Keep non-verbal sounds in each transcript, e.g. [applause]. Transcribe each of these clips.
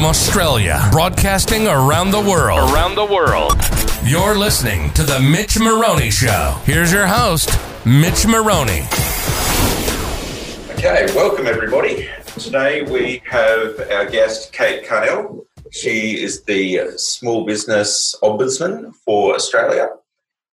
from Australia, broadcasting around the world. Around the world. You're listening to The Mitch Maroney Show. Here's your host, Mitch Maroney. Okay, welcome everybody. Today we have our guest, Kate Carnell. She is the Small Business Ombudsman for Australia.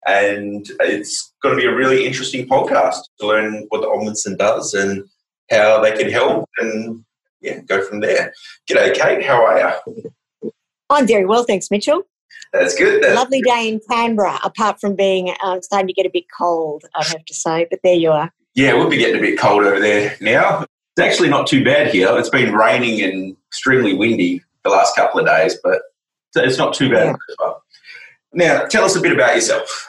And it's going to be a really interesting podcast to learn what the Ombudsman does and how they can help and yeah, go from there. G'day, Kate. How are you? I'm very well, thanks, Mitchell. That's good. That's Lovely day in Canberra, apart from being um, starting to get a bit cold, I'd have to say. But there you are. Yeah, we'll be getting a bit cold over there now. It's actually not too bad here. It's been raining and extremely windy the last couple of days, but it's not too bad Yeah. Now, tell us a bit about yourself.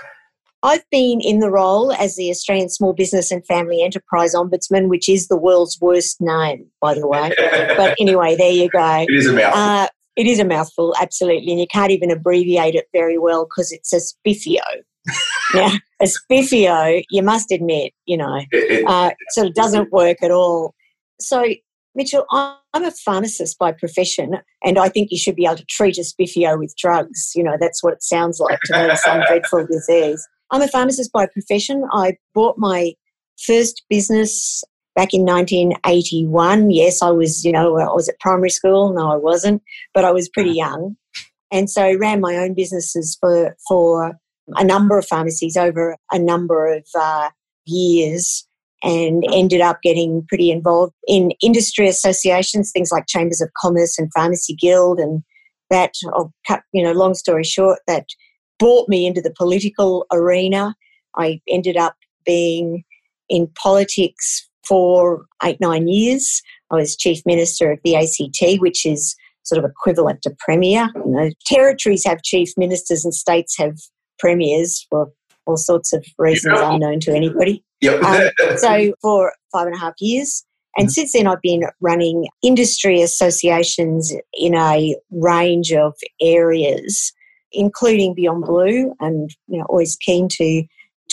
I've been in the role as the Australian Small Business and Family Enterprise Ombudsman, which is the world's worst name, by the way. [laughs] But anyway, there you go. it is a mouthful. Uh, it is a mouthful, absolutely, and you can't even abbreviate it very well because it's a spiffio. [laughs] now, a spiffio, you must admit, you know, uh, so it doesn't work at all. So, Mitchell, I'm I'm a pharmacist by profession, and I think you should be able to treat a spiffio with drugs. You know, that's what it sounds like to me, some [laughs] dreadful disease. I'm a pharmacist by profession. I bought my first business back in 1981. Yes, I was, you know, I was at primary school. No, I wasn't, but I was pretty young. And so ran my own businesses for, for a number of pharmacies over a number of uh, years and ended up getting pretty involved in industry associations, things like Chambers of Commerce and Pharmacy Guild. And that, I'll cut, you know, long story short, that brought me into the political arena. I ended up being in politics for eight, nine years. I was Chief Minister of the ACT, which is sort of equivalent to Premier. You know, territories have Chief Ministers and states have Premiers for all sorts of reasons Yeah. unknown to anybody. yep. Um, [laughs] so for five and a half years. And since then, I've been running industry associations in a range of areas, including Beyond Blue, and you know, always keen to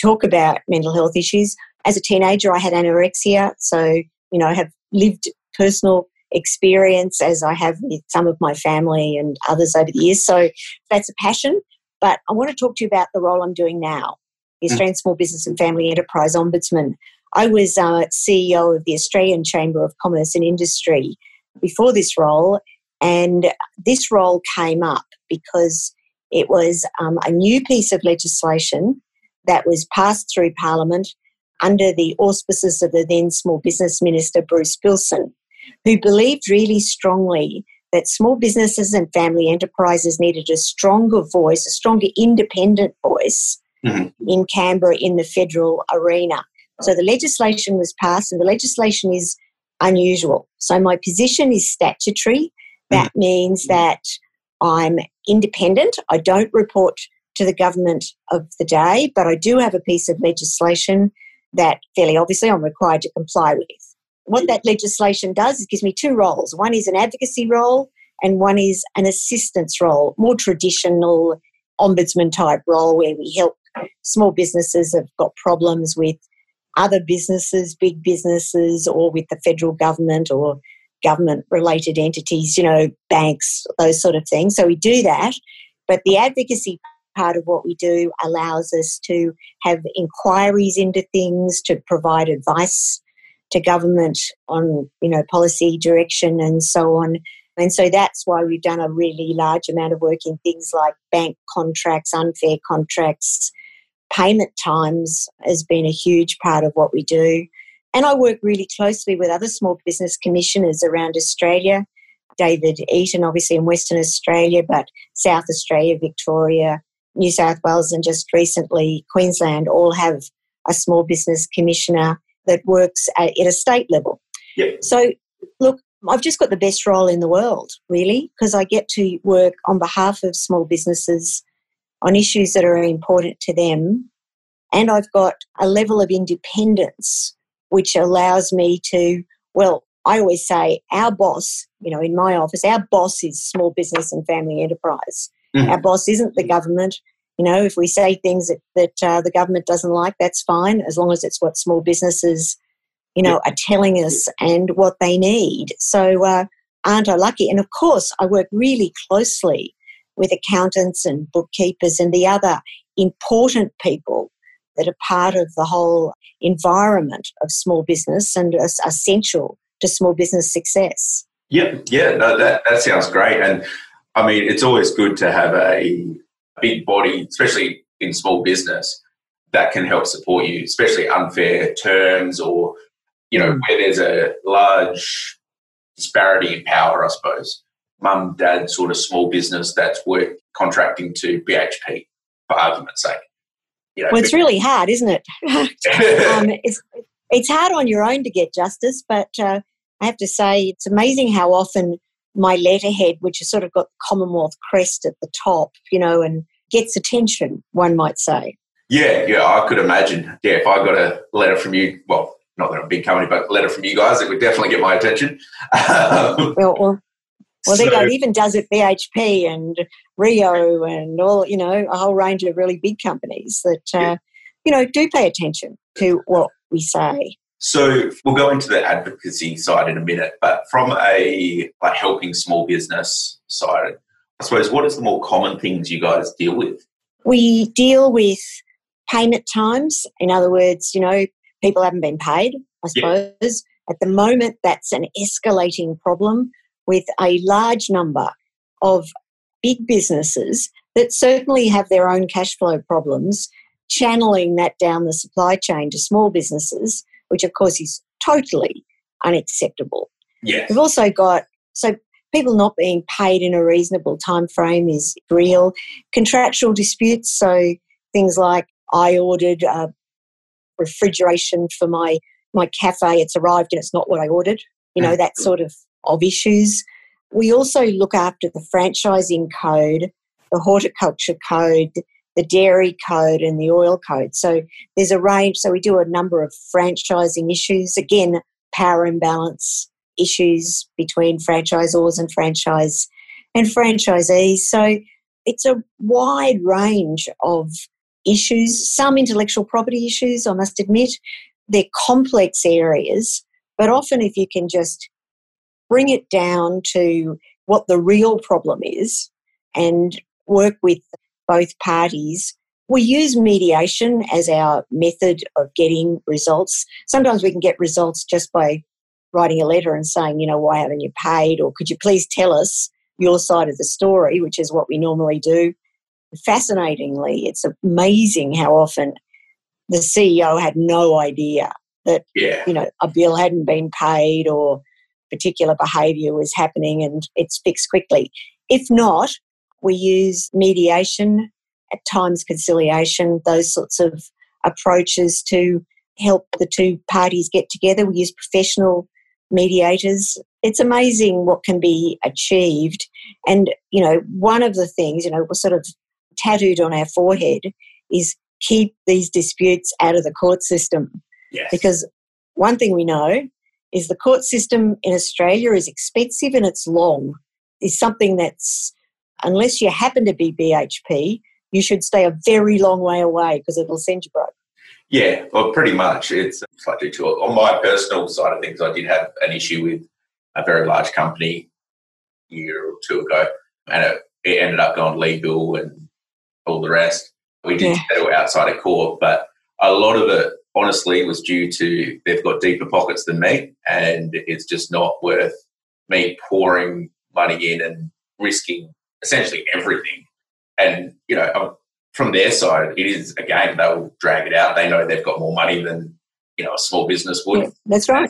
talk about mental health issues. As a teenager, I had anorexia, so you know, I have lived personal experience as I have with some of my family and others over the years. So that's a passion. But I want to talk to you about the role I'm doing now the Australian Small Business and Family Enterprise Ombudsman. I was uh, CEO of the Australian Chamber of Commerce and Industry before this role, and this role came up because it was um, a new piece of legislation that was passed through Parliament under the auspices of the then Small Business Minister Bruce Bilson, who believed really strongly that small businesses and family enterprises needed a stronger voice, a stronger independent voice Mhm. in Canberra in the federal arena. So the legislation was passed, and the legislation is unusual. So my position is statutory. That means that I'm independent. I don't report to the government of the day, but I do have a piece of legislation that fairly obviously I'm required to comply with. What that legislation does is gives me two roles. One is an advocacy role and one is an assistance role, more traditional ombudsman type role where we help small businesses have got problems with other businesses, big businesses, or with the federal government or government related entities, you know, banks, those sort of things. So we do that. But the advocacy part of what we do allows us to have inquiries into things, to provide advice to government on, you know, policy direction and so on. And so that's why we've done a really large amount of work in things like bank contracts, unfair contracts, payment times has been a huge part of what we do. And I work really closely with other small business commissioners around Australia. David Eaton, obviously in Western Australia, but South Australia, Victoria, New South Wales, and just recently Queensland all have a small business commissioner that works at, at a state level. Yep. So, look, I've just got the best role in the world, really, because I get to work on behalf of small businesses on issues that are important to them. And I've got a level of independence which allows me to, well, I always say our boss, you know, in my office, our boss is small business and family enterprise. Mhm. Our boss isn't the government. You know, if we say things that, that uh, the government doesn't like, that's fine, as long as it's what small businesses, you know, are telling us and what they need. So uh, aren't I lucky? And of course, I work really closely with accountants and bookkeepers and the other important people that are part of the whole environment of small business and are essential to small business success. Yep, yeah, no, that, that sounds great. And I mean, it's always good to have a big body, especially in small business, that can help support you, especially unfair terms or, you know, mm. where there's a large disparity in power, I suppose. Mum, dad, sort of small business that's worth contracting to BHP, for argument's sake. You know, well, it's really hard, isn't it? [laughs] um, it's, it's hard on your own to get justice, but uh, I have to say, it's amazing how often my letterhead, which has sort of got the Commonwealth crest at the top, you know, and gets attention, one might say. Yeah, yeah, I could imagine. Yeah, if I got a letter from you, well, not that I'm a big company, but a letter from you guys, it would definitely get my attention. [laughs] well, well, well, so, they even does it BHP and Rio and all, you know, a whole range of really big companies that, uh, yeah. you know, do pay attention to what we say. So we'll go into the advocacy side in a minute, but from a like helping small business side, I suppose what is the more common things you guys deal with? We deal with payment times. In other words, you know, people haven't been paid, I suppose. Yeah. At the moment, that's an escalating problem with a large number of big businesses that certainly have their own cash flow problems, channeling that down the supply chain to small businesses, which of course is totally unacceptable. Yes. We've also got so people not being paid in a reasonable time frame is real. Contractual disputes, so things like I ordered uh, refrigeration for my my cafe, it's arrived and it's not what I ordered. You know, that sort of of issues. We also look after the franchising code, the horticulture code, the dairy code, and the oil code. So there's a range. So we do a number of franchising issues. Again, power imbalance issues between franchisors and franchise and franchisees. So it's a wide range of issues, some intellectual property issues, I must admit. They're complex areas, but often if you can just bring it down to what the real problem is and work with both parties. We use mediation as our method of getting results. Sometimes we can get results just by writing a letter and saying, you know, why haven't you paid? Or could you please tell us your side of the story, which is what we normally do. Fascinatingly, it's amazing how often the CEO had no idea that, yeah. you know, a bill hadn't been paid or particular behaviour was happening and it's fixed quickly. If not, we use mediation, at times conciliation, those sorts of approaches to help the two parties get together. We use professional mediators. It's amazing what can be achieved. And, you know, one of the things, you know, was sort of tattooed on our forehead is keep these disputes out of the court system. Yes. Because one thing we know is the court system in Australia is expensive and it's long. Is something that's unless you happen to be BHP, you should stay a very long way away because it'll send you broke. Yeah, well, pretty much. It's like on my personal side of things. I did have an issue with a very large company a year or two ago, and it, it ended up going legal and all the rest. We did yeah. settle outside of court, but a lot of it honestly was due to they've got deeper pockets than me, and it's just not worth me pouring money in and risking essentially everything. And you know, from their side, it is a game. They will drag it out. They know they've got more money than you know a small business would. That's right.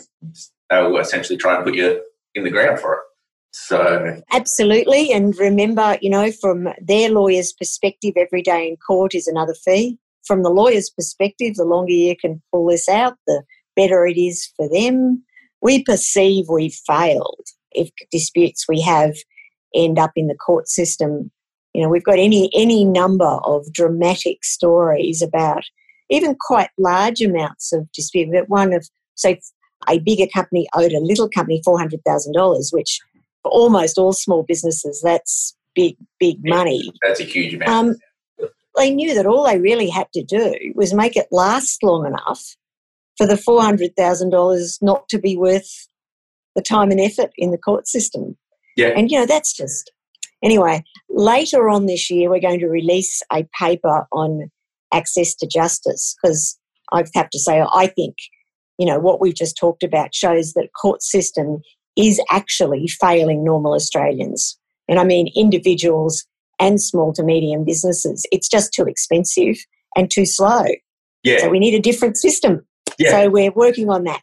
They will essentially try and put you in the ground for it. So absolutely, and remember, you know, from their lawyer's perspective, every day in court is another fee from the lawyer's perspective, the longer you can pull this out, the better it is for them. We perceive we've failed if disputes we have end up in the court system. You know, we've got any any number of dramatic stories about even quite large amounts of dispute. But one of say a bigger company owed a little company four hundred thousand dollars, which for almost all small businesses that's big big money. That's a huge amount. Um, they knew that all they really had to do was make it last long enough for the $400,000 not to be worth the time and effort in the court system. Yeah. And, you know, that's just. Anyway, later on this year, we're going to release a paper on access to justice because I have to say, I think, you know, what we've just talked about shows that court system is actually failing normal Australians. And I mean individuals and small to medium businesses. It's just too expensive and too slow. Yeah. So we need a different system. Yeah. So we're working on that.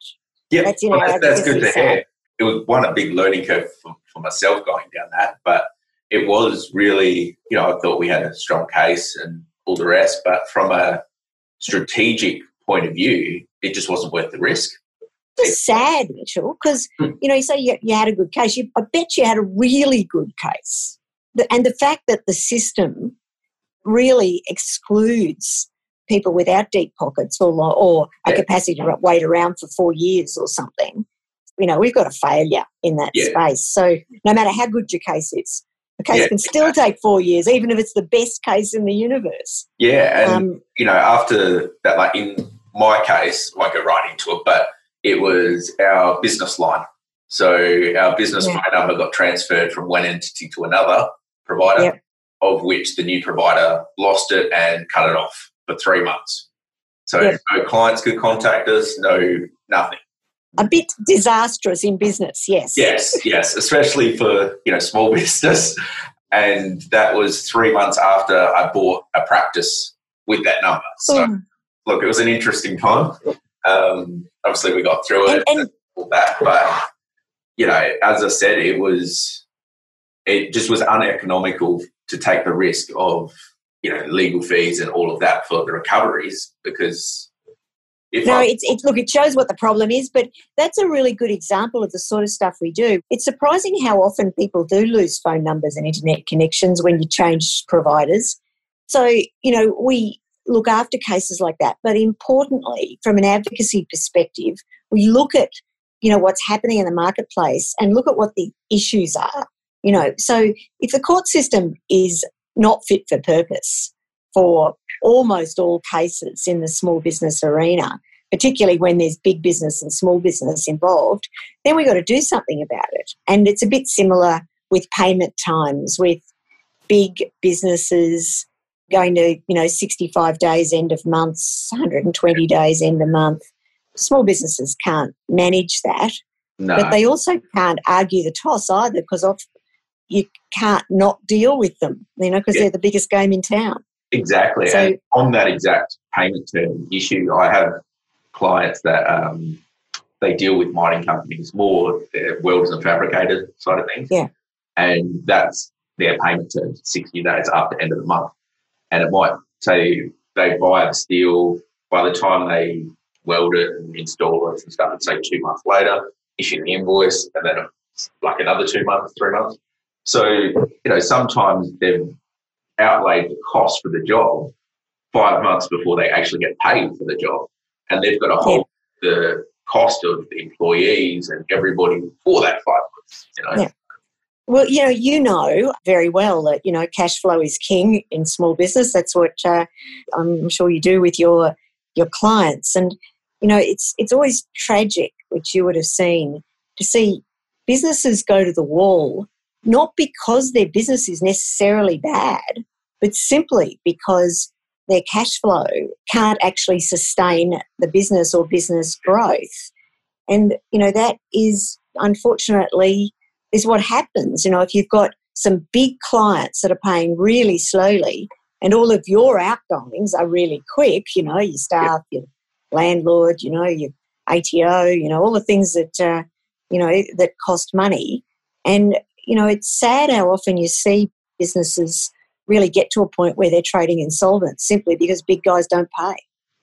Yeah, That's, you know, well, that's, that's good to hear. It was one a big learning curve for, for myself going down that, but it was really, you know, I thought we had a strong case and all the rest, but from a strategic point of view, it just wasn't worth the risk. It's sad, Mitchell, because Hmm. you know you say you, you had a good case. You, I bet you had a really good case, and the fact that the system really excludes people without deep pockets or or a Yeah. capacity to wait around for four years or something. You know, we've got a failure in that Yeah. space. So no matter how good your case is, the case Yeah. can still take four years, even if it's the best case in the universe. Yeah, and Um, you know, after that, like in my case, I won't go right into it, but it was our business line. So our business Yeah. number got transferred from one entity to another provider, Yep. of which the new provider lost it and cut it off for three months. So Yep. no clients could contact us, no nothing. a bit disastrous in business, yes. Yes, yes, especially for you know small [laughs] business, and that was three months after I bought a practice with that number. So Mm. look, it was an interesting time. Um, obviously, we got through it And- and- and all that, but you know, as I said, it was it just was uneconomical to take the risk of you know legal fees and all of that for the recoveries because No, I, it's it, look, it shows what the problem is, but that's a really good example of the sort of stuff we do. It's surprising how often people do lose phone numbers and internet connections when you change providers. So, you know, we look after cases like that, but importantly, from an advocacy perspective, we look at, you know, what's happening in the marketplace and look at what the issues are. You know, so if the court system is not fit for purpose for almost all cases in the small business arena, particularly when there's big business and small business involved, then we've got to do something about it. And it's a bit similar with payment times, with big businesses going to, you know, 65 days end of months, 120 days end of month. Small businesses can't manage that, no, but they also can't argue the toss either because of you can't not deal with them, you know, because Yeah. they're the biggest game in town. Exactly. So- and on that exact payment term issue, I have clients that um, they deal with mining companies, more the welders and fabricators side of things. Yeah. And that's their payment term, 60 days after end of the month. And it might say they buy the steel, by the time they weld it and install it and stuff, it's say two months later, issue the invoice, and then like another two months, three months. So, you know, sometimes they've outlaid the cost for the job five months before they actually get paid for the job. And they've got to hold the cost of the employees and everybody for that five months. You know? Yeah. Well, you know, you know very well that you know cash flow is king in small business. That's what uh, I'm sure you do with your your clients, and you know it's it's always tragic, which you would have seen, to see businesses go to the wall, not because their business is necessarily bad, but simply because their cash flow can't actually sustain the business or business growth, and you know that is unfortunately is what happens. You know, if you've got some big clients that are paying really slowly and all of your outgoings are really quick, you know, your staff, your landlord, you know, your ATO, you know, all the things that, uh, you know, that cost money. And, you know, it's sad how often you see businesses really get to a point where they're trading insolvent simply because big guys don't pay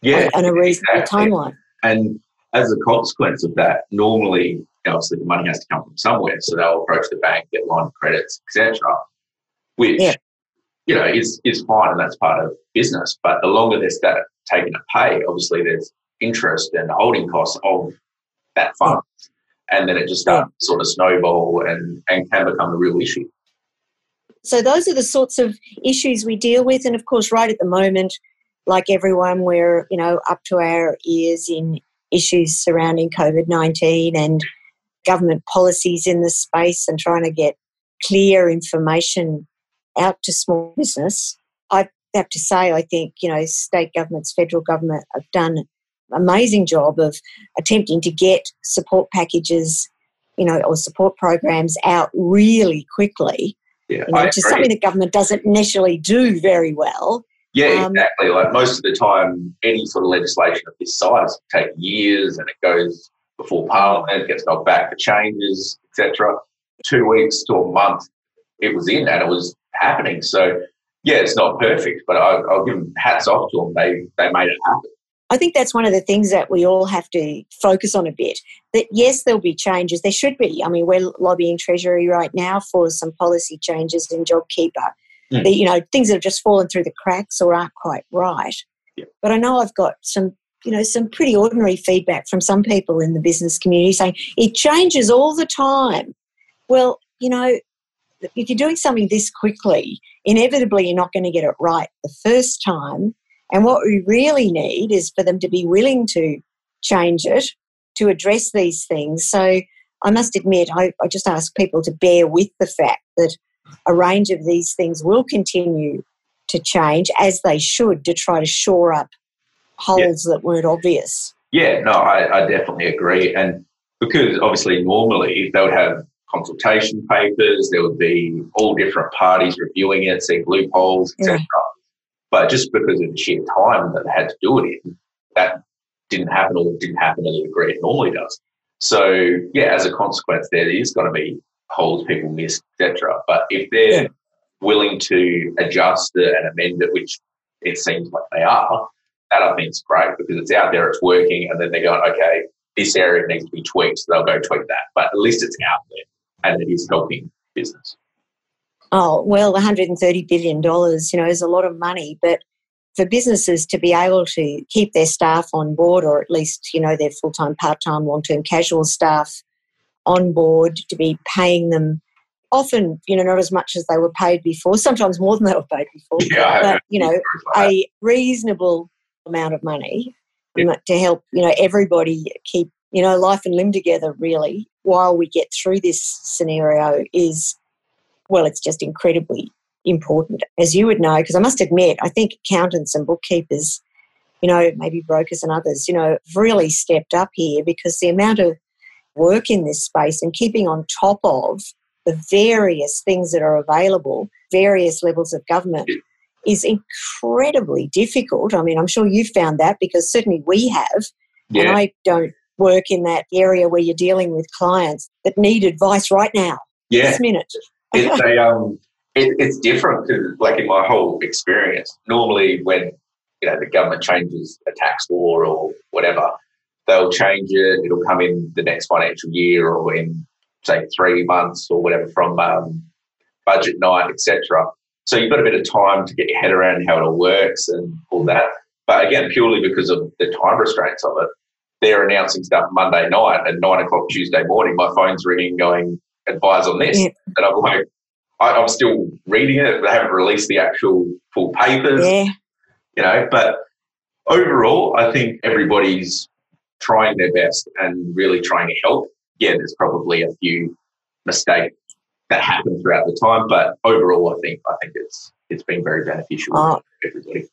Yeah. on a reasonable exactly. timeline. And as a consequence of that, normally, obviously, the money has to come from somewhere. So they'll approach the bank, get line of credits, etc. Which, Yeah. you know, is is fine, and that's part of business. But the longer they're start taking to pay, obviously, there's interest and holding costs of that fund, and then it just starts to sort of snowball and and can become a real issue. So those are the sorts of issues we deal with, and of course, right at the moment, like everyone, we're you know up to our ears in issues surrounding COVID nineteen and government policies in this space, and trying to get clear information out to small business. I have to say, I think, you know, state governments, federal government have done amazing job of attempting to get support packages, you know, or support programs out really quickly. Yeah, you know, which is something that government doesn't necessarily do very well. Yeah, um, exactly. Like most of the time, any sort of legislation of this size take years, and it goes before Parliament, gets knocked back for changes, etc. Two weeks to a month, it was in and it was happening. So, yeah, it's not perfect, but I, will give them hats off to them. They they made it happen. I think that's one of the things that we all have to focus on a bit. That yes, there'll be changes. There should be. I mean, we're lobbying Treasury right now for some policy changes in JobKeeper mm. the, you know, things that have just fallen through the cracks or aren't quite right. Yeah. But I know I've got some, you know, some pretty ordinary feedback from some people in the business community saying it changes all the time. Well, you know, if you're doing something this quickly, inevitably you're not going to get it right the first time. And what we really need is for them to be willing to change it, to address these things. So I must admit, I, I just ask people to bear with the fact that a range of these things will continue to change as they should to try to shore up holes yeah. that weren't obvious. Yeah, no, I, I definitely agree. And because obviously normally they would have consultation papers, there would be all different parties reviewing it, seeing loopholes, etc. Yeah. But just because of the sheer time that they had to do it in, that didn't happen or didn't happen to the degree it normally does. So yeah, as a consequence, there is going to be holes people miss, etc. But if they're yeah. willing to adjust it and amend it, which it seems like they are, that I think is great because it's out there, it's working, and then they're going, okay, this area needs to be tweaked, so they'll go tweak that. But at least it's out there and it is helping business. Oh, well, $130 billion, you know, is a lot of money, but for businesses to be able to keep their staff on board or at least, you know, their full time, part time, long term casual staff on board, to be paying them often, you know, not as much as they were paid before, sometimes more than they were paid before, yeah, but, you know, a reasonable amount of money yeah. to help, you know, everybody keep, you know, life and limb together really while we get through this scenario is, well, it's just incredibly important, as you would know, because I must admit, I think accountants and bookkeepers, you know, maybe brokers and others, you know, really stepped up here because the amount of work in this space and keeping on top of the various things that are available, various levels of government, is incredibly difficult. I mean, I'm sure you've found that because certainly we have. Yeah. And I don't work in that area where you're dealing with clients that need advice right now, yeah. this minute. It's [laughs] a, um, it, it's different because, like in my whole experience, normally when you know the government changes a tax law or whatever, they'll change it. It'll come in the next financial year or in say three months or whatever from um, budget night, etc. So you've got a bit of time to get your head around how it all works and all that. But again, purely because of the time restraints of it, they're announcing stuff Monday night at nine o'clock Tuesday morning. My phone's ringing, going advise on this, yeah. and I'm like, I, am still reading it. They haven't released the actual full papers, yeah. you know. But overall, I think everybody's trying their best and really trying to help. Yeah, there's probably a few mistakes that happen throughout the time, but overall, I think I think it's it's been very beneficial oh. for everybody.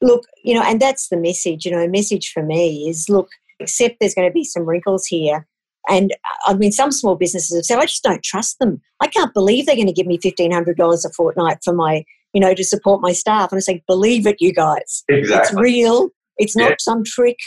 Look, you know, and that's the message. You know, a message for me is look, except there's going to be some wrinkles here. And uh, I mean, some small businesses have said, I just don't trust them. I can't believe they're going to give me $1,500 a fortnight for my, you know, to support my staff. And I say, believe it, you guys. Exactly. It's real. It's not yeah. some trick.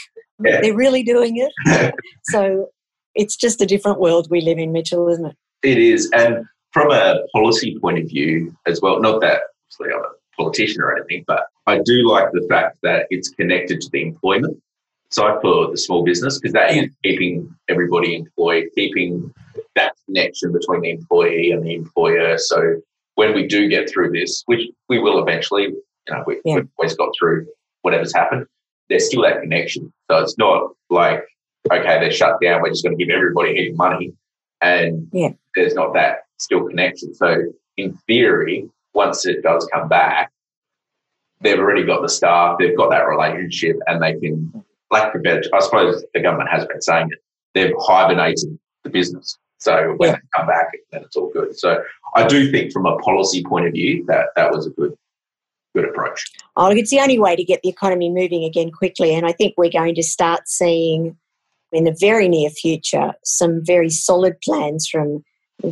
Yeah. They're really doing it. [laughs] so it's just a different world we live in, Mitchell, isn't it? It is. And from a policy point of view as well, not that obviously I'm a politician or anything, but I do like the fact that it's connected to the employment side for the small business because that is keeping everybody employed, keeping that connection between the employee and the employer. So when we do get through this, which we will eventually, you know, we, yeah. we've always got through whatever's happened, there's still that connection. So it's not like, okay, they're shut down, we're just going to give everybody heap money. And yeah. there's not that still connection. So in theory, once it does come back, they've already got the staff, they've got that relationship, and they can, lack of I suppose the government has been saying it, they've hibernated the business. So when yeah. they come back, then it's all good. So I do think, from a policy point of view, that that was a good good approach. Oh, it's the only way to get the economy moving again quickly, and I think we're going to start seeing in the very near future some very solid plans from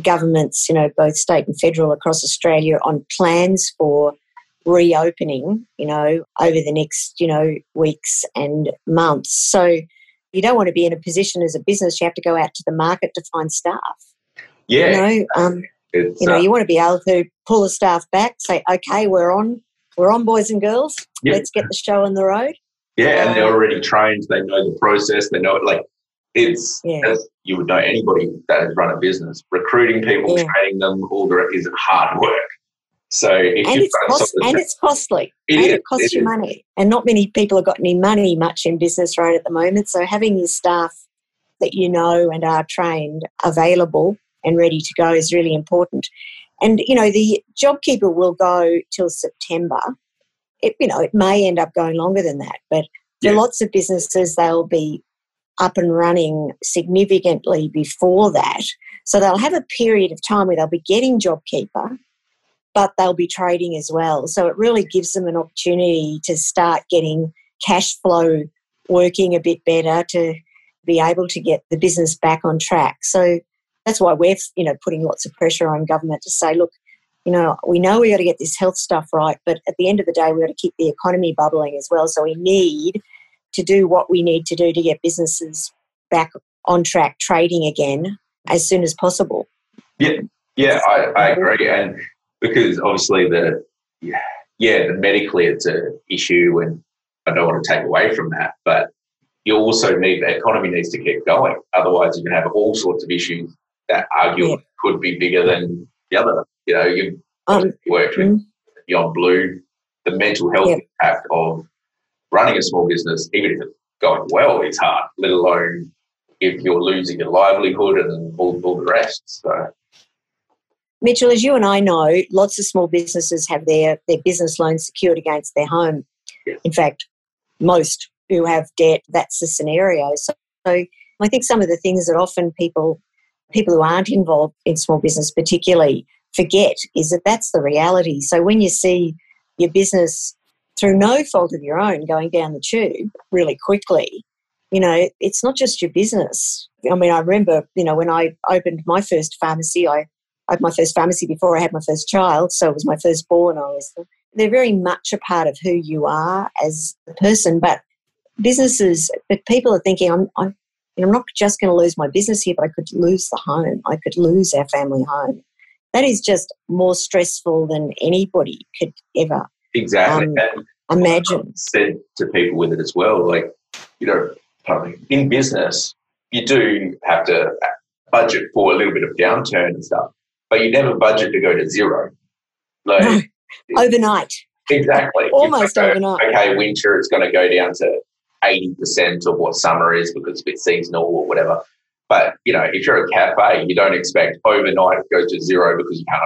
governments, you know, both state and federal across Australia on plans for reopening, you know, over the next, you know, weeks and months. So you don't want to be in a position as a business, you have to go out to the market to find staff. Yeah. You know, um, you know, uh, you want to be able to pull the staff back, say, okay, we're on, we're on, boys and girls. Yeah. Let's get the show on the road. Yeah, and they're um, already trained. They know the process. They know it. Like it's yeah. as you would know anybody that has run a business. Recruiting people, yeah. training them, all the is hard work. So and it's, cost, and it's costly. It and is, it costs it you is. money. And not many people have got any money much in business right at the moment. So having your staff that you know and are trained available and ready to go is really important. And you know, the JobKeeper will go till September. It, you know, it may end up going longer than that, but for yeah. lots of businesses, they'll be up and running significantly before that. So they'll have a period of time where they'll be getting JobKeeper, but they'll be trading as well. So it really gives them an opportunity to start getting cash flow working a bit better to be able to get the business back on track. So that's why we're you know putting lots of pressure on government to say, look, you know, we know we got to get this health stuff right, but at the end of the day, we got to keep the economy bubbling as well. So we need to do what we need to do to get businesses back on track trading again as soon as possible. Yeah, yeah, I, I agree. And because obviously the yeah, yeah, the medically it's an issue, and I don't want to take away from that, but you also need the economy needs to keep going. Otherwise, you can have all sorts of issues that arguably yeah. could be bigger than the other. You know, you've um, worked with mm. Beyond Blue, the mental health yeah. impact of running a small business, even if it's going well, is hard, let alone if you're losing your livelihood and all, all the rest. So. Mitchell, as you and I know, lots of small businesses have their, their business loans secured against their home. Yes. In fact, most who have debt, that's the scenario. So, so I think some of the things that often people people who aren't involved in small business particularly forget is that that's the reality. So when you see your business through no fault of your own going down the tube really quickly, you know, it's not just your business. I mean, I remember, you know, when I opened my first pharmacy, I, I had my first pharmacy before I had my first child, so it was my firstborn. I was, they're very much a part of who you are as a person, but businesses, but people are thinking, I'm, I'm, you know, I'm not just going to lose my business here, but I could lose the home. I could lose our family home. That is just more stressful than anybody could ever Exactly. Um, imagine. Said to people with it as well, like, you know, in business, you do have to budget for a little bit of downturn and stuff, but you never budget to go to zero. Like, no, [laughs] overnight. Exactly. Almost go, overnight. Okay, winter, it's going to go down to 80% of what summer is because it's a bit seasonal or whatever. But, you know, if you're a cafe, you don't expect overnight to go to zero because you can't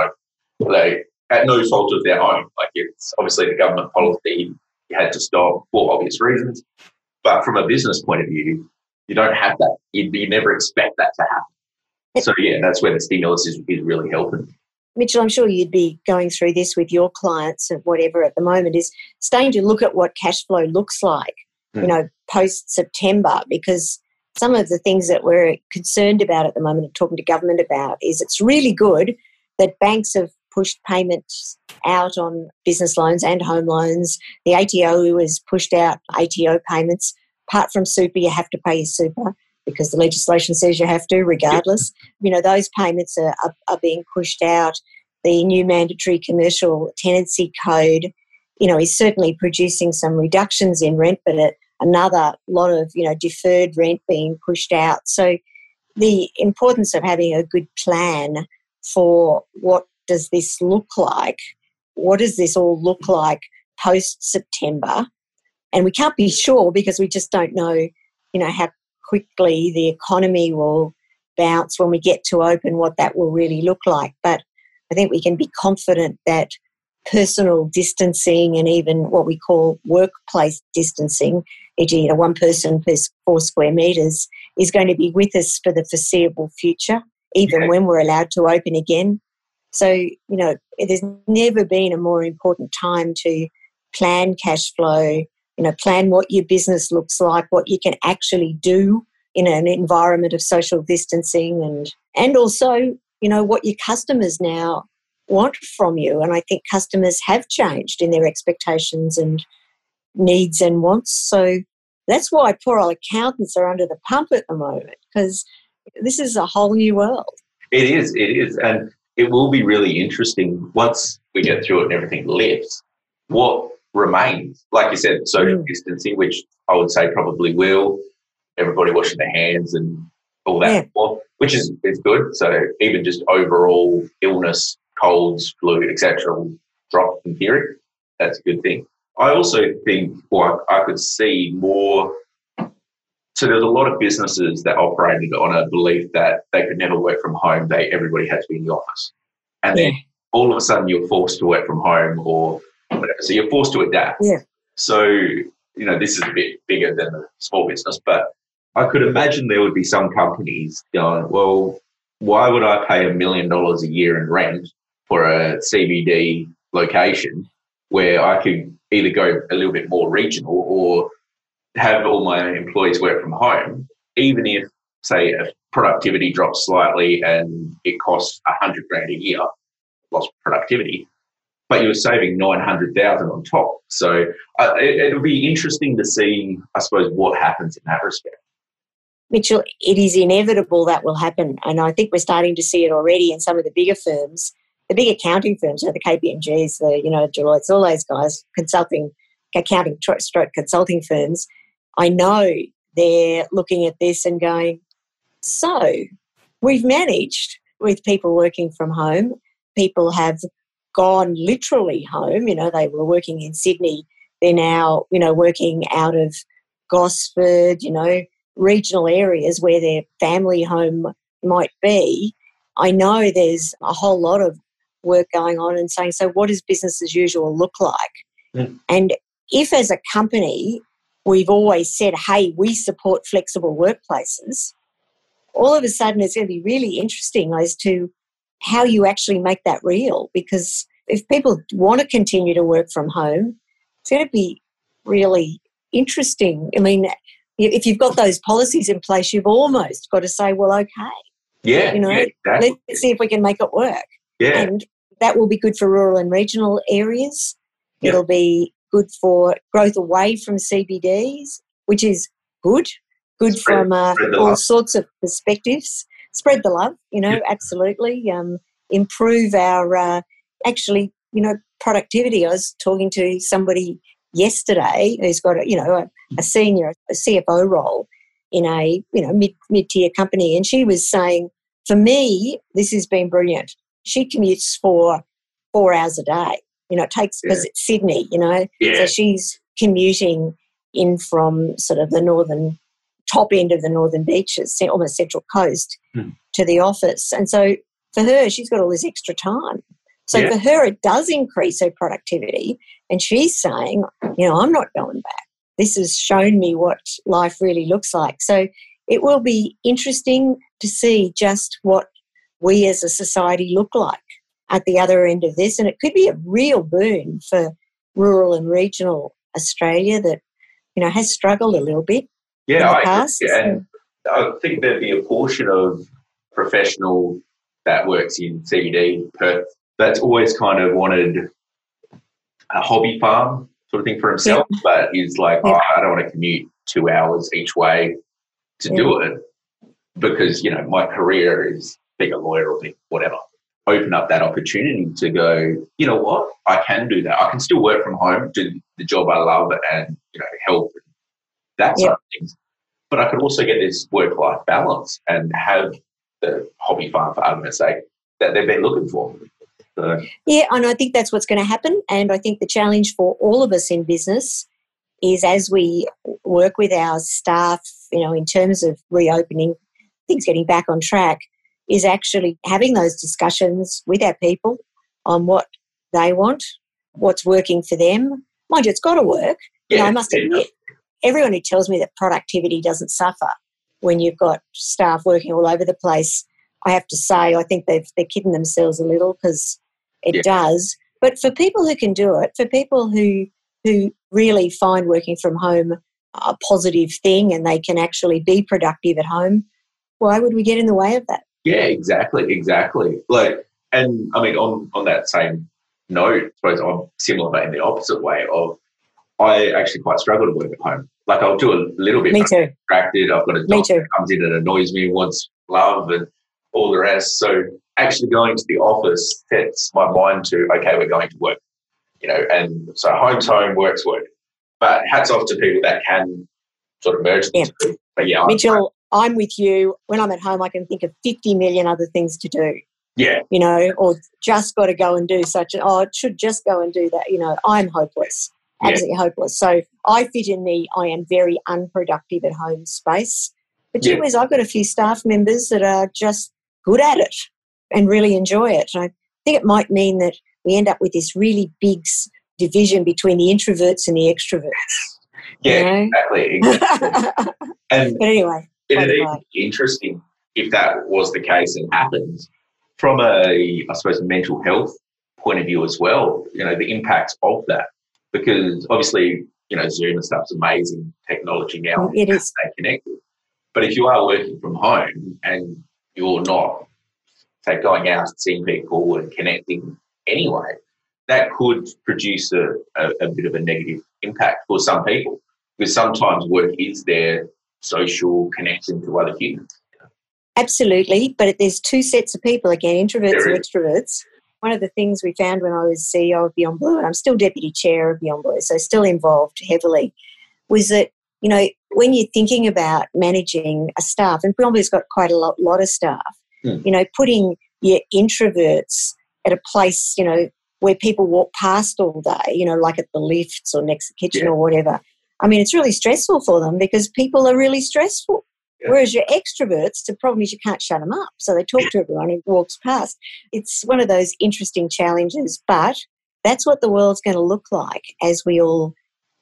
open. Like, at no fault of their own. Like it's obviously the government policy you had to stop for obvious reasons. But from a business point of view, you don't have that. You, you never expect that to happen. So yeah, that's where the stimulus is, is really helping. Mitchell, I'm sure you'd be going through this with your clients and whatever at the moment is starting to look at what cash flow looks like, mm. you hmm. know, post September, because some of the things that we're concerned about at the moment and talking to government about is it's really good that banks have pushed payments out on business loans and home loans. The ATO has pushed out ATO payments. Apart from super, you have to pay your super because the legislation says you have to, regardless. You know, those payments are, are, are being pushed out. The new mandatory commercial tenancy code, you know, is certainly producing some reductions in rent, but a, another lot of, you know, deferred rent being pushed out. So the importance of having a good plan for what does this look like? What does this all look like post September? And we can't be sure because we just don't know, you know, how quickly the economy will bounce when we get to open, what that will really look like. But I think we can be confident that personal distancing and even what we call workplace distancing, e.g., you know, one person per four square metres, is going to be with us for the foreseeable future. even Yeah. when we're allowed to open again. So, you know, there's never been a more important time to plan cash flow, you know, plan what your business looks like, what you can actually do in an environment of social distancing and and also, you know, what your customers now want from you. And I think customers have changed in their expectations and needs and wants. So that's why poor old accountants are under the pump at the moment because this is a whole new world. It is, it is. And it will be really interesting once we get through it and everything lifts, what remains. Like you said, social Mm. distancing, which I would say probably will, everybody washing their hands and all that, Yeah. well, which is, is good. So even just overall illness, colds, flu, etc., will drop in theory. That's a good thing. I also think, or I could see more so there's a lot of businesses that operated on a belief that they could never work from home. They everybody had to be in the office, and then all of a sudden you're forced to work from home or. So you're forced to adapt. Yeah. So you know this is a bit bigger than a small business, but I could imagine there would be some companies going, well, why would I pay a million dollars a year in rent for a CBD location where I could either go a little bit more regional or have all my employees work from home, even if, say, if productivity drops slightly and it costs a hundred grand a year, lost productivity, but you're saving nine hundred thousand on top. So uh, it, it'll be interesting to see, I suppose, what happens in that respect. Mitchell, it is inevitable that will happen. And I think we're starting to see it already in some of the bigger firms, the big accounting firms, you the KPMGs, the, you know, Deloitte's, all those guys, consulting, accounting stroke consulting firms. I know they're looking at this and going, so we've managed with people working from home. People have gone literally home. You know, they were working in Sydney. They're now, you know, working out of Gosford, you know, regional areas where their family home might be. I know there's a whole lot of work going on and saying, so what does business as usual look like? Mm. And if as a company we've always said, hey, we support flexible workplaces, all of a sudden it's going to be really interesting as to how you actually make that real. Because if people want to continue to work from home, it's going to be really interesting. I mean, if you've got those policies in place, you've almost got to say, well, okay, Yeah, You know, yeah, exactly. let's see if we can make it work. yeah, And that will be good for rural and regional areas. Yeah. It'll be good for growth away from CBDs, which is good, good Spread- from uh, all sorts of perspectives. Spread the love, you know, Yeah. absolutely. Um, improve our, uh, actually, you know, productivity. I was talking to somebody yesterday who's got a, you know, a, a senior a CFO role in a, you know, mid mid tier company, and she was saying, for me, this has been brilliant. She commutes for four hours a day. You know, it takes because it's Sydney. You know, yeah, so she's commuting in from sort of the northern top end of the northern beaches, almost central coast, Hmm. to the office. And so for her, she's got all this extra time. So Yeah. for her, it does increase her productivity. And she's saying, you know, I'm not going back. This has shown me what life really looks like. So it will be interesting to see just what we as a society look like at the other end of this. And it could be a real boon for rural and regional Australia that, you know, has struggled a little bit yeah. I past. Yeah, and I think there'd be a portion of professional that works in CBD Perth that's always kind of wanted a hobby farm sort of thing for himself, but is like, oh, Yeah. oh, I don't want to commute two hours each way to do it because you know my career is being a lawyer or being whatever. Open up that opportunity to go. You know what? I can do that. I can still work from home, do the job I love, and you know help that of things. But I could also get this work life balance and have the hobby farm, for argument's sake, that they've been looking for. So, Yeah, and I think that's what's going to happen. And I think the challenge for all of us in business is as we work with our staff, you know, in terms of reopening, things getting back on track, is actually having those discussions with our people on what they want, what's working for them. Mind you, it's got to work. You know, I must yeah. admit, everyone who tells me that productivity doesn't suffer when you've got staff working all over the place I have to say, I think they've, they're kidding themselves a little because it Yeah. does. But for people who can do it, for people who who really find working from home a positive thing and they can actually be productive at home, why would we get in the way of that? Yeah, exactly, exactly. Like, and I mean, on on that same note, I suppose I'm similar, but in the opposite way. Of I actually quite struggle to work at home. Like, I'll do a little bit, Me too. distracted. I've got a dog that comes in and annoys me, wants love, and all the rest. So, actually going to the office sets my mind to okay, we're going to work. You know, and so home's home, work's work. But hats off to people that can sort of merge Yeah. the two. But yeah, I'm- Mitchell, I'm with you. When I'm at home, I can think of 50 million other things to do, yeah, you know, or just got to go and do such an, oh, it should just go and do that. You know, I'm hopeless, Yeah. absolutely hopeless. So I fit in the I am very unproductive at home space. But Yeah. I've got a few staff members that are just good at it and really enjoy it. And I think it might mean that we end up with this really big division between the introverts and the extroverts. yeah, You exactly, know? [laughs] exactly. And but anyway, It'd right. be interesting if that was the case and happens from a, I suppose, mental health point of view as well. You know, the impacts of that, because obviously, you know, Zoom and stuff's amazing technology now. Oh, it is. Stay connected, but if you are working from home and you're not, say, going out and seeing people and connecting anyway, that could produce a, a, a bit of a negative impact for some people because sometimes work is their social connection to other humans. Absolutely, but there's two sets of people again, introverts and extroverts. One of the things we found when I was CEO of Beyond Blue, and I'm still deputy chair of Beyond Blue, so still involved heavily, was that you know when you're thinking about managing a staff, and Beyond Blue's got quite a lot, lot of staff, Hmm. you know, putting your introverts at a place, you know, where people walk past all day, you know, like at the lifts or next to the kitchen Yeah. or whatever. I mean, it's really stressful for them because people are really stressful. Yeah. Whereas your extroverts, the problem is you can't shut them up. So they talk to everyone who walks past. It's one of those interesting challenges, but that's what the world's going to look like as we all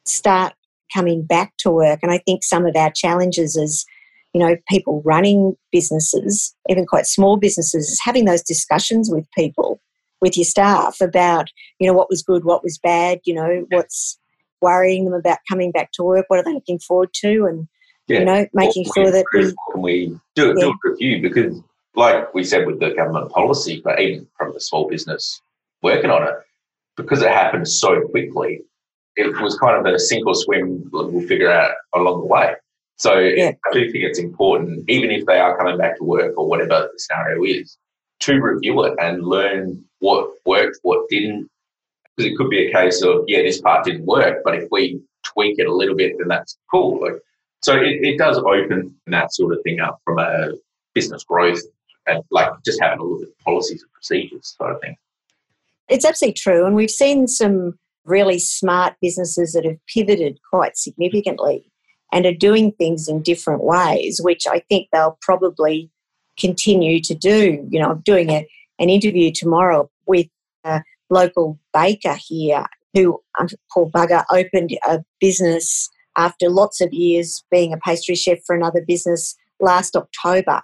start coming back to work. And I think some of our challenges is, you know, people running businesses, even quite small businesses, is having those discussions with people, with your staff about, you know, what was good, what was bad, you know, what's worrying them about coming back to work, what are they looking forward to, and, Yeah. you know, making sure that we improve? What can we do, do a review? Because, like we said with the government policy, but even from the small business working on it, because it happened so quickly, it was kind of a sink or swim. We'll figure out along the way. So Yeah. I do think it's important, even if they are coming back to work or whatever the scenario is, to review it and learn what worked, what didn't. Because it could be a case of, yeah, this part didn't work, but if we tweak it a little bit, then that's cool. Like, so it, it does open that sort of thing up from a business growth and like just having a look at policies and procedures sort of thing. It's absolutely true. And we've seen some really smart businesses that have pivoted quite significantly and are doing things in different ways, which I think they'll probably continue to do. You know, I'm doing a, an interview tomorrow with a local baker here who, um, poor bugger, opened a business after lots of years being a pastry chef for another business last October.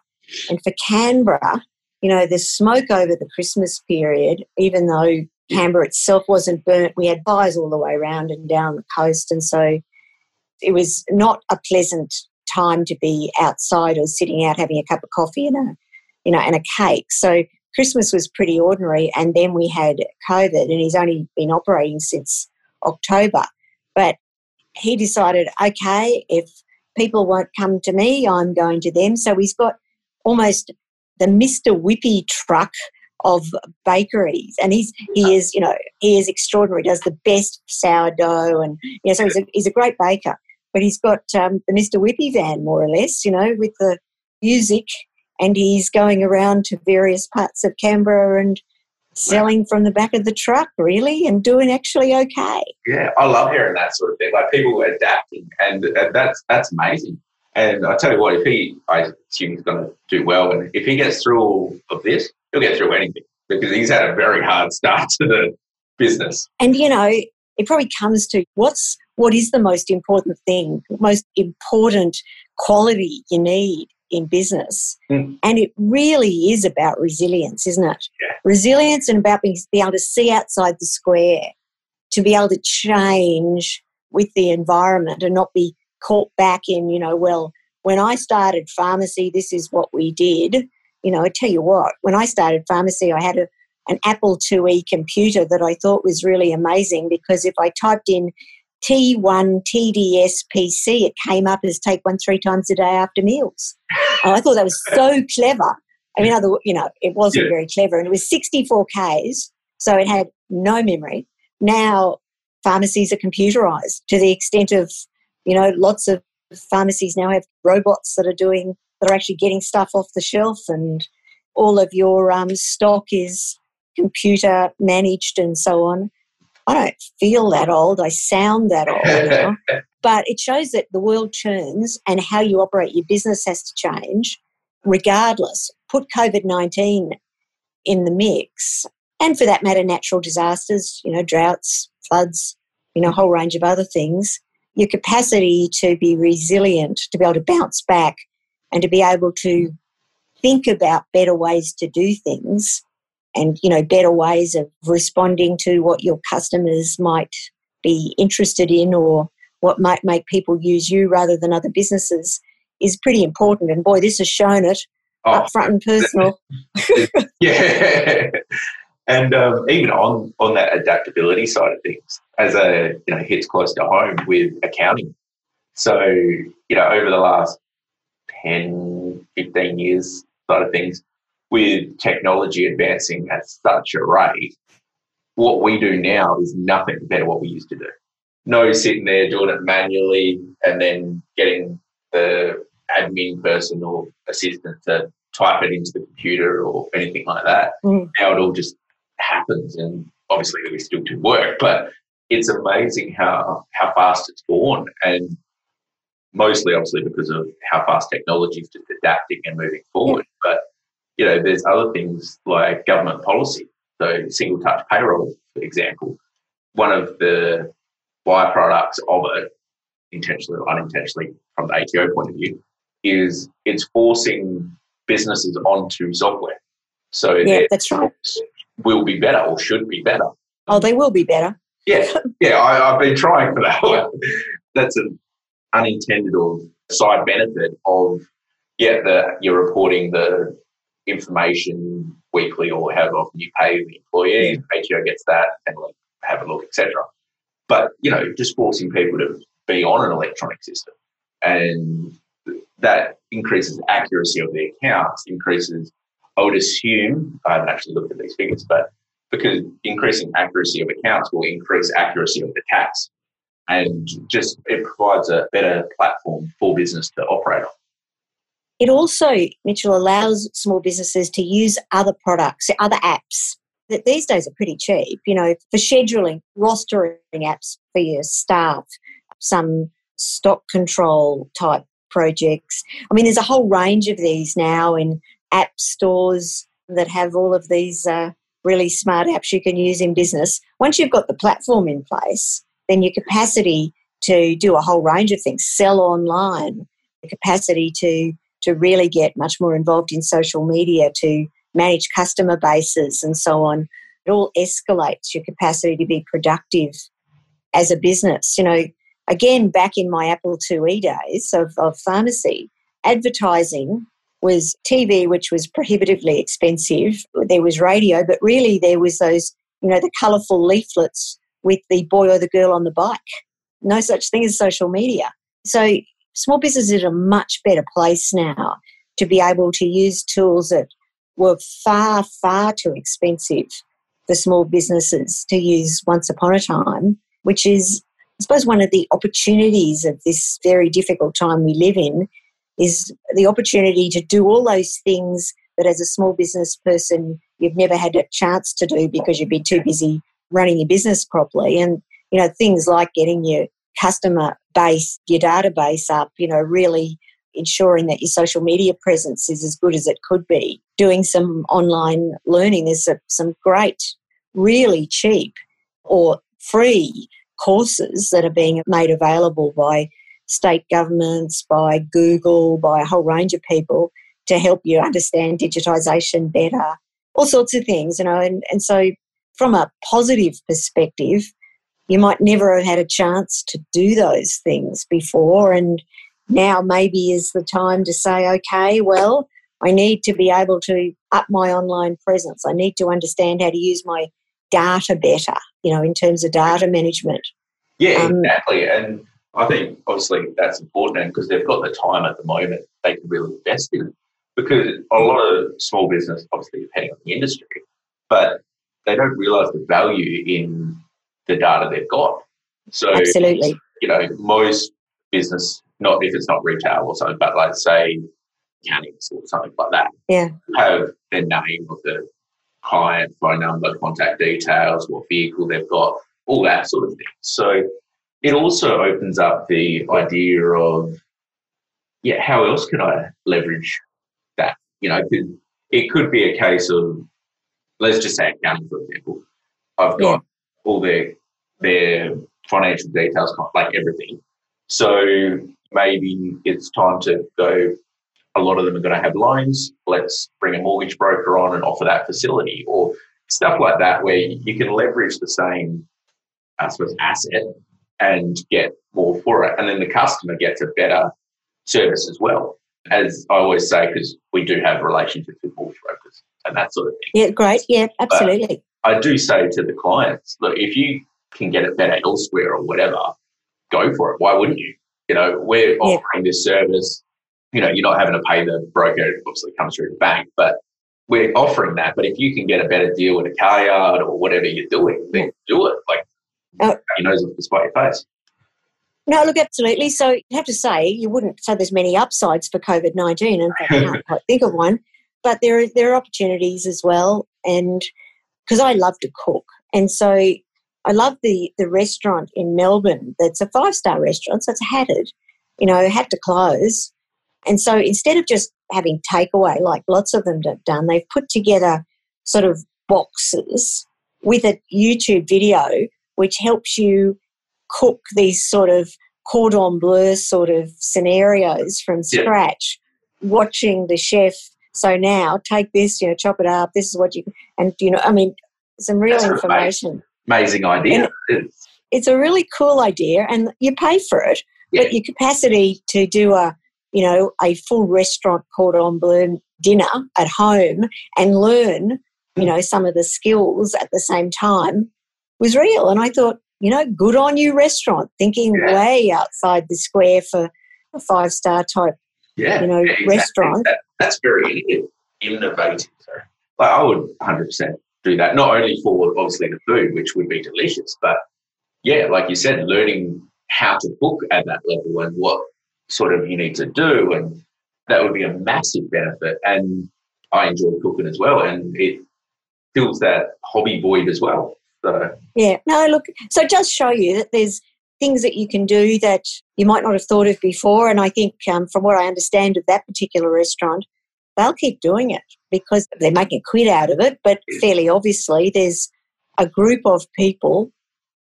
And for Canberra, you know, the smoke over the Christmas period, even though Canberra itself wasn't burnt, we had fires all the way around and down the coast. And so it was not a pleasant time to be outside or sitting out having a cup of coffee and a, you know, and a cake. So Christmas was pretty ordinary. And then we had COVID, and he's only been operating since October. But he decided, okay, if people won't come to me, I'm going to them. So he's got almost the Mr. Whippy truck of bakeries, and he's he is you know he is extraordinary. Does the best sourdough, and you know, so he's a, he's a great baker. But he's got um, the Mr. Whippy van, more or less, you know, with the music, and he's going around to various parts of Canberra and selling from the back of the truck, really, and doing actually okay. Yeah, I love hearing that sort of thing. Like people adapting, and uh, that's that's amazing. And I tell you what, if he, I assume he's going to do well, and if he gets through all of this, he'll get through anything because he's had a very hard start to the business. And you know, it probably comes to what's what is the most important thing, most important quality you need in business. Mm. And it really is about resilience, isn't it? Yeah. Resilience and about being be able to see outside the square, to be able to change with the environment and not be caught back in, you know, well, when I started pharmacy, this is what we did. You know, I tell you what, when I started pharmacy, I had a, an Apple IIe computer that I thought was really amazing because if I typed in T1 TDS PC, it came up as take one three times a day after meals. Oh, I thought that was so [laughs] clever. I mean, other, you know, it wasn't yeah. very clever, and it was 64 Ks, so it had no memory. Now pharmacies are computerized to the extent of, you know, lots of pharmacies now have robots that are doing that are actually getting stuff off the shelf, and all of your um, stock is computer managed and so on. I don't feel that old. I sound that old. You know? [laughs] but it shows that the world churns and how you operate your business has to change regardless. Put COVID 19 in the mix, and for that matter, natural disasters, you know, droughts, floods, you know, a whole range of other things. Your capacity to be resilient, to be able to bounce back, and to be able to think about better ways to do things and you know better ways of responding to what your customers might be interested in or what might make people use you rather than other businesses is pretty important. And boy this has shown it oh. up front and personal. yeah. [laughs] And um, even on on that adaptability side of things as a you know hits close to home with accounting. So you know over the last 10 15 years side of things with technology advancing at such a rate, what we do now is nothing compared to what we used to do. No sitting there doing it manually and then getting the admin person or assistant to type it into the computer or anything like that. Mm. Now it all just happens and obviously we still do work, but it's amazing how how fast it's gone and mostly obviously because of how fast technology is just adapting and moving forward. Yeah. But you know, there's other things like government policy. So single touch payroll, for example, one of the byproducts of it, intentionally or unintentionally from the ATO point of view, is it's forcing businesses onto software. So yeah, that's right. Will be better or should be better. Oh, they will be better. Yeah, yeah. I, have been trying for that. one. that's an unintended or side benefit of yeah, the you're reporting the information weekly or however often you pay the employee, employees. ATO gets that and like have a look, etc. But you know, just forcing people to be on an electronic system and that increases accuracy of the accounts, increases, I would assume, I haven't actually looked at these figures, but because increasing accuracy of accounts will increase accuracy of the tax. And just it provides a better platform for business to operate on. It also, Mitchell, allows small businesses to use other products, other apps that these days are pretty cheap, you know, for scheduling, rostering apps for your staff, some stock control type projects. I mean, there's a whole range of these now in app stores that have all of these uh, really smart apps you can use in business. Once you've got the platform in place, then your capacity to do a whole range of things, sell online, the capacity to to really get much more involved in social media, to manage customer bases and so on. It all escalates your capacity to be productive as a business. You know, again, back in my Apple IIe days of, of pharmacy, advertising was TV, which was prohibitively expensive. There was radio, but really there was those, you know, the colourful leaflets with the boy or the girl on the bike. No such thing as social media. So small businesses are a much better place now to be able to use tools that were far, far too expensive for small businesses to use once upon a time, which is, I suppose, one of the opportunities of this very difficult time we live in is the opportunity to do all those things that as a small business person you've never had a chance to do because you've been too busy running your business properly. And, you know, things like getting your customer base, your database up, you know, really ensuring that your social media presence is as good as it could be. Doing some online learning, there's some great, really cheap or free courses that are being made available by state governments, by Google, by a whole range of people to help you understand digitisation better, all sorts of things, you know. And, and so, from a positive perspective, you might never have had a chance to do those things before. And now maybe is the time to say, okay, well, I need to be able to up my online presence. I need to understand how to use my data better, you know, in terms of data management. Yeah, um, exactly. And I think obviously that's important because they've got the time at the moment they can really invest in it. Because a lot of small business, obviously depending on the industry, but they don't realise the value in the data they've got. So absolutely, you know, most business, not if it's not retail or something, but like say mechanics or something like that, yeah, have the name of the client, phone number, contact details, what vehicle they've got, all that sort of thing. So it also opens up the idea of, yeah, how else can I leverage that? You know, it could be a case of, let's just say accounting, for example. I've got. All their their financial details, like everything. So maybe it's time to go. A lot of them are going to have loans. Let's bring a mortgage broker on and offer that facility, or stuff like that, where you can leverage the same, I suppose, asset and get more for it. And then the customer gets a better service as well. As I always say, because we do have relationships with mortgage brokers and that sort of thing. Yeah, great. Yeah, absolutely. But I do say to the clients, look, if you can get it better elsewhere or whatever, go for it. Why wouldn't you? You know, we're offering this service. You know, you're not having to pay the broker. It obviously comes through the bank, but we're offering that. But if you can get a better deal with a car yard or whatever you're doing, then do it. Like uh, you know, despite your face. No, look, absolutely. So you have to say you wouldn't say there's many upsides for COVID nineteen, and I can't [laughs] quite think of one. But there are there are opportunities as well, and because I love to cook, and so I love the the restaurant in Melbourne. That's a five star restaurant, so it's hatted. You know, had to close, and so instead of just having takeaway like lots of them have done, they've put together sort of boxes with a YouTube video which helps you cook these sort of cordon bleu sort of scenarios from scratch, yeah. watching the chef. So now take this, you know, chop it up. This is what you and you know, I mean, some real That's information. Amazing, idea. It's, it's a really cool idea, and you pay for it. Yeah. But your capacity to do a, you know, a full restaurant cordon bleu dinner at home and learn, you hmm. know, some of the skills at the same time was real. And I thought, you know, good on you, restaurant, thinking yeah. way outside the square for a five star type, yeah, you know, yeah, exactly. restaurant. That, that's very innovative. Like I would 100% do that, not only for obviously the food, which would be delicious, but yeah, like you said, learning how to cook at that level and what sort of you need to do. And that would be a massive benefit. And I enjoy cooking as well. And it fills that hobby void as well. So yeah, no, look, so it does show you that there's things that you can do that you might not have thought of before. And I think, um, from what I understand of that particular restaurant, they'll keep doing it because they're making a quid out of it. But fairly obviously, there's a group of people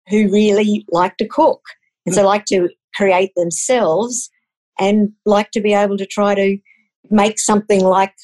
who really like to cook and so mm. like to create themselves and like to be able to try to make something like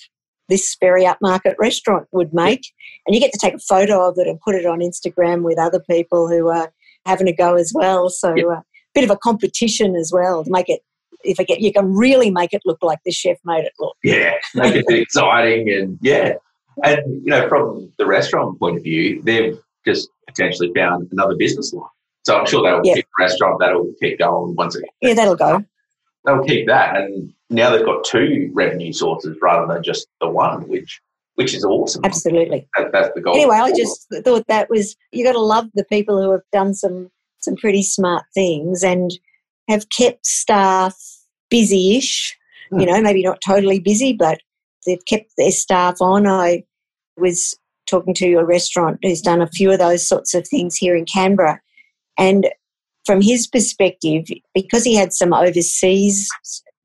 this very upmarket restaurant would make. And you get to take a photo of it and put it on Instagram with other people who are having a go as well. So a uh, bit of a competition as well to make it. If I get, you can really make it look like the chef made it look. Yeah, make it exciting and yeah, and you know from the restaurant point of view, they've just potentially found another business line. So I'm sure they'll keep the restaurant that'll keep going once again. Yeah, that'll go. They'll keep that, and now they've got two revenue sources rather than just the one, which which is awesome. Absolutely, that, that's the goal. Anyway, I just thought that was you got to love the people who have done some some pretty smart things and have kept staff busy-ish. Mm. You know, maybe not totally busy, but they've kept their staff on. I was talking to a restaurant who's done a few of those sorts of things here in Canberra, and from his perspective, because he had some overseas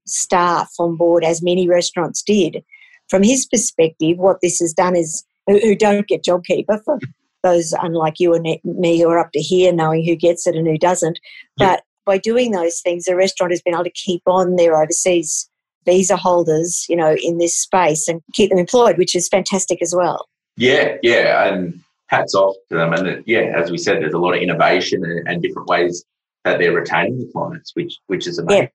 staff on board, as many restaurants did. From his perspective, what this has done is who don't get JobKeeper for those unlike you and me who are up to here knowing who gets it and who doesn't. But by doing those things, the restaurant has been able to keep on their overseas visa holders, you know, in this space and keep them employed, which is fantastic as well. Yeah, yeah, and hats off to them. And yeah, as we said, there's a lot of innovation and, and different ways that they're retaining the clients, which which is amazing.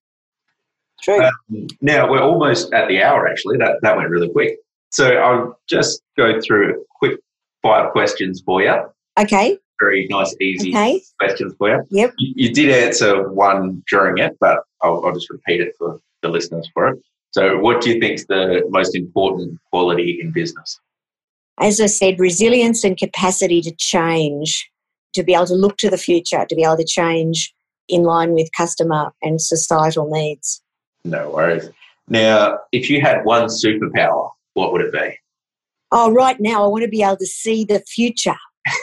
True. Um, now we're almost at the hour. Actually, that that went really quick. So I'll just go through a quick five questions for you. okay. Very nice, easy Okay. questions for you. Yep. You, you did answer one during it, but I'll, I'll just repeat it for the listeners for it. So, what do you think is the most important quality in business? As I said, resilience and capacity to change, to be able to look to the future, to be able to change in line with customer and societal needs. No worries. Now, if you had one superpower, what would it be? Oh, right now I want to be able to see the future.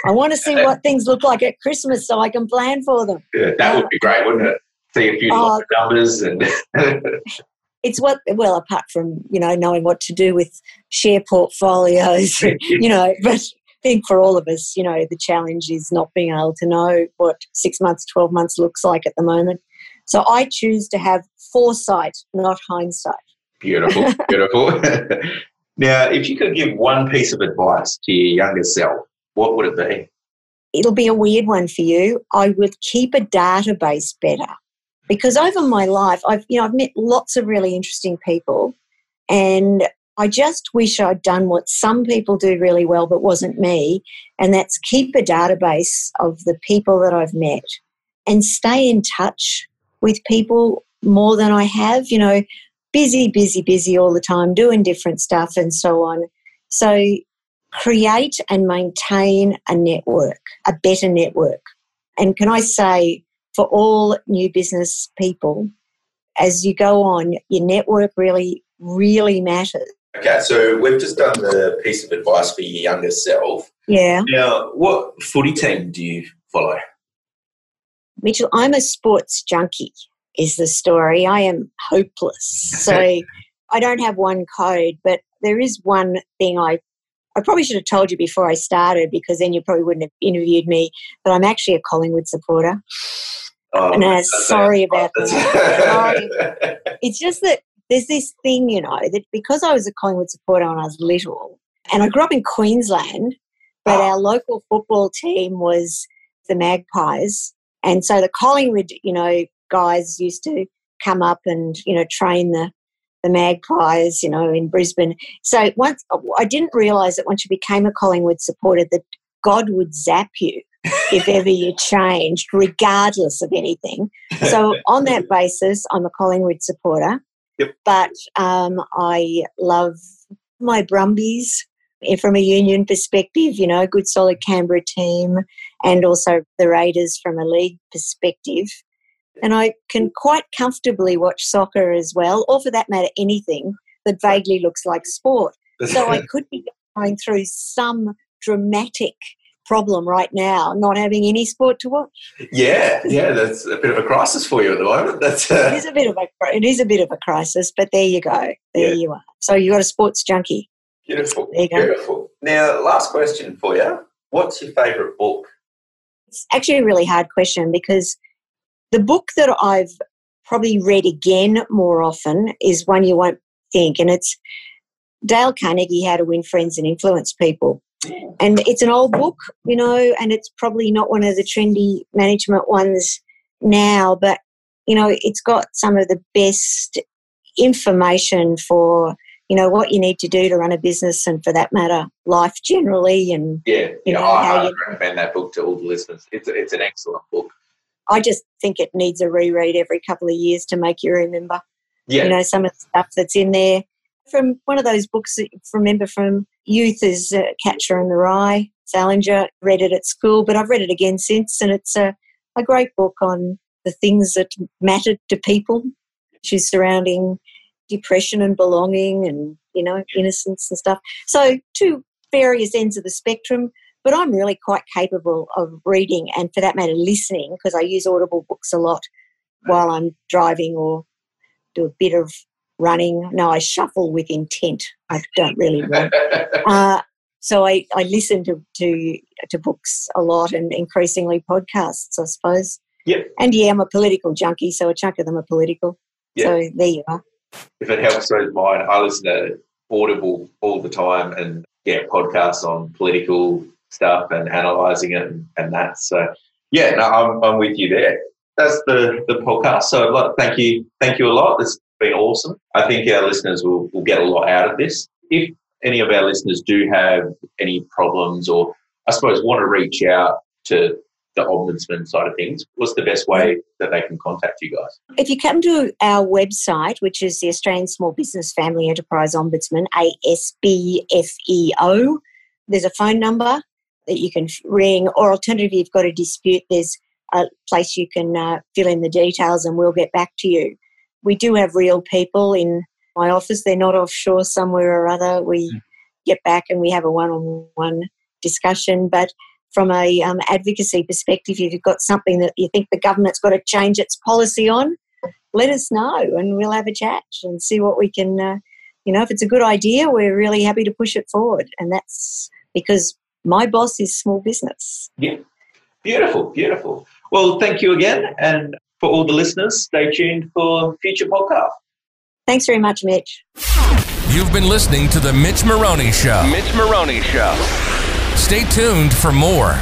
I want to see [laughs] what things look like at Christmas so I can plan for them. Yeah, that would be great, wouldn't it? See a few Oh. numbers and [laughs] It's what, well, apart from, you know, knowing what to do with share portfolios, [laughs] you know, but I think for all of us, you know, the challenge is not being able to know what six months, 12 months looks like at the moment. So I choose to have foresight, not hindsight. beautiful, [laughs] beautiful. [laughs] now, if you could give one piece of advice to your younger self, what would it be? it'll be a weird one for you. I would keep a database better because over my life, I've you know I've met lots of really interesting people, and I just wish I'd done what some people do really well, but wasn't me, and that's keep a database of the people that I've met and stay in touch with people more than I have. You know, busy, busy, busy all the time, doing different stuff and so on. So create and maintain a network, a better network. And can I say, for all new business people, as you go on, your network really, really matters. Okay, so we've just done the piece of advice for your younger self. Yeah. Now, what footy team do you follow? Mitchell, I'm a sports junkie, is the story. I am hopeless. [laughs] So I don't have one code, but there is one thing I I probably should have told you before I started because then you probably wouldn't have interviewed me. But I'm actually a Collingwood supporter. Oh, And, uh, that's sorry about That's- [laughs] It's just that there's this thing, you know, that because I was a Collingwood supporter when I was little, and I grew up in Queensland, but Oh. our local football team was the Magpies. And so the Collingwood, you know, guys used to come up and, you know, train the the Magpies, you know, in Brisbane. So once I didn't realise that once you became a Collingwood supporter that God would zap you if ever you [laughs] changed, regardless of anything. So on that [laughs] basis, I'm a Collingwood supporter. Yep. But um, I love my Brumbies from a union perspective, you know, a good solid Canberra team, and also the Raiders from a league perspective. And I can quite comfortably watch soccer as well, or for that matter, anything that vaguely looks like sport. [laughs] So I could be going through some dramatic problem right now, not having any sport to watch. yeah, yeah, that's a bit of a crisis for you at the moment. That's It uh, is a bit of a it is a bit of a crisis, but there you go. There Yeah. you are. So you got a sports junkie. Beautiful. There you go. Beautiful. Now, last question for you. What's your favourite book? It's actually a really hard question because the book that I've probably read again more often is one you won't think, and it's Dale Carnegie, How to Win Friends and Influence People. Hmm. And it's an old book, you know, and it's probably not one of the trendy management ones now, but, you know, it's got some of the best information for, you know, what you need to do to run a business and for that matter, life generally. And Yeah, You know, I you- recommend that book to all the listeners. It's, it's an excellent book. I just think it needs a reread every couple of years to make you remember. Yeah, you know some of the stuff that's in there from one of those books that you remember from youth is uh, catcher in the rye salinger read it at school but i've read it again since and it's a, a great book on the things that matter to people issues surrounding depression and belonging and you know innocence and stuff so two various ends of the spectrum but i'm really quite capable of reading and for that matter listening because i use audible books a lot while i'm driving or do a bit of running. No, I shuffle with intent. I don't really [laughs] run. Uh, so I, I listen to, to to books a lot and increasingly podcasts, I suppose. Yep. And yeah, I'm a political junkie, so a chunk of them are political. Yeah. So there you are. If it helps those mine, I listen to Audible all the time and get podcasts on political stuff and analysing it and, and that. So yeah, no, I'm, I'm with you there. That's the, the podcast. So like, thank you, thank you a lot. It's been awesome. I think our listeners will, will get a lot out of this. If any of our listeners do have any problems or I suppose want to reach out to the ombudsman side of things, what's the best way that they can contact you guys? If you come to our website, which is the Australian Small Business Family Enterprise Ombudsman, ASBFEO, there's a phone number that you can ring, or alternatively, if you've got a dispute, there's a place you can uh, fill in the details and we'll get back to you. We do have real people in my office, they're not offshore somewhere or other. We mm. get back and we have a one on one discussion. But from a um, advocacy perspective, if you've got something that you think the government's got to change its policy on, let us know and we'll have a chat and see what we can. Uh, you know, if it's a good idea, we're really happy to push it forward, and that's because my boss is small business. Yeah, beautiful, beautiful. Well, thank you again, and for all the listeners, stay tuned for future podcast. Thanks very much, Mitch. You've been listening to The Mitch Maroney Show. Mitch Maroney Show. Stay tuned for more.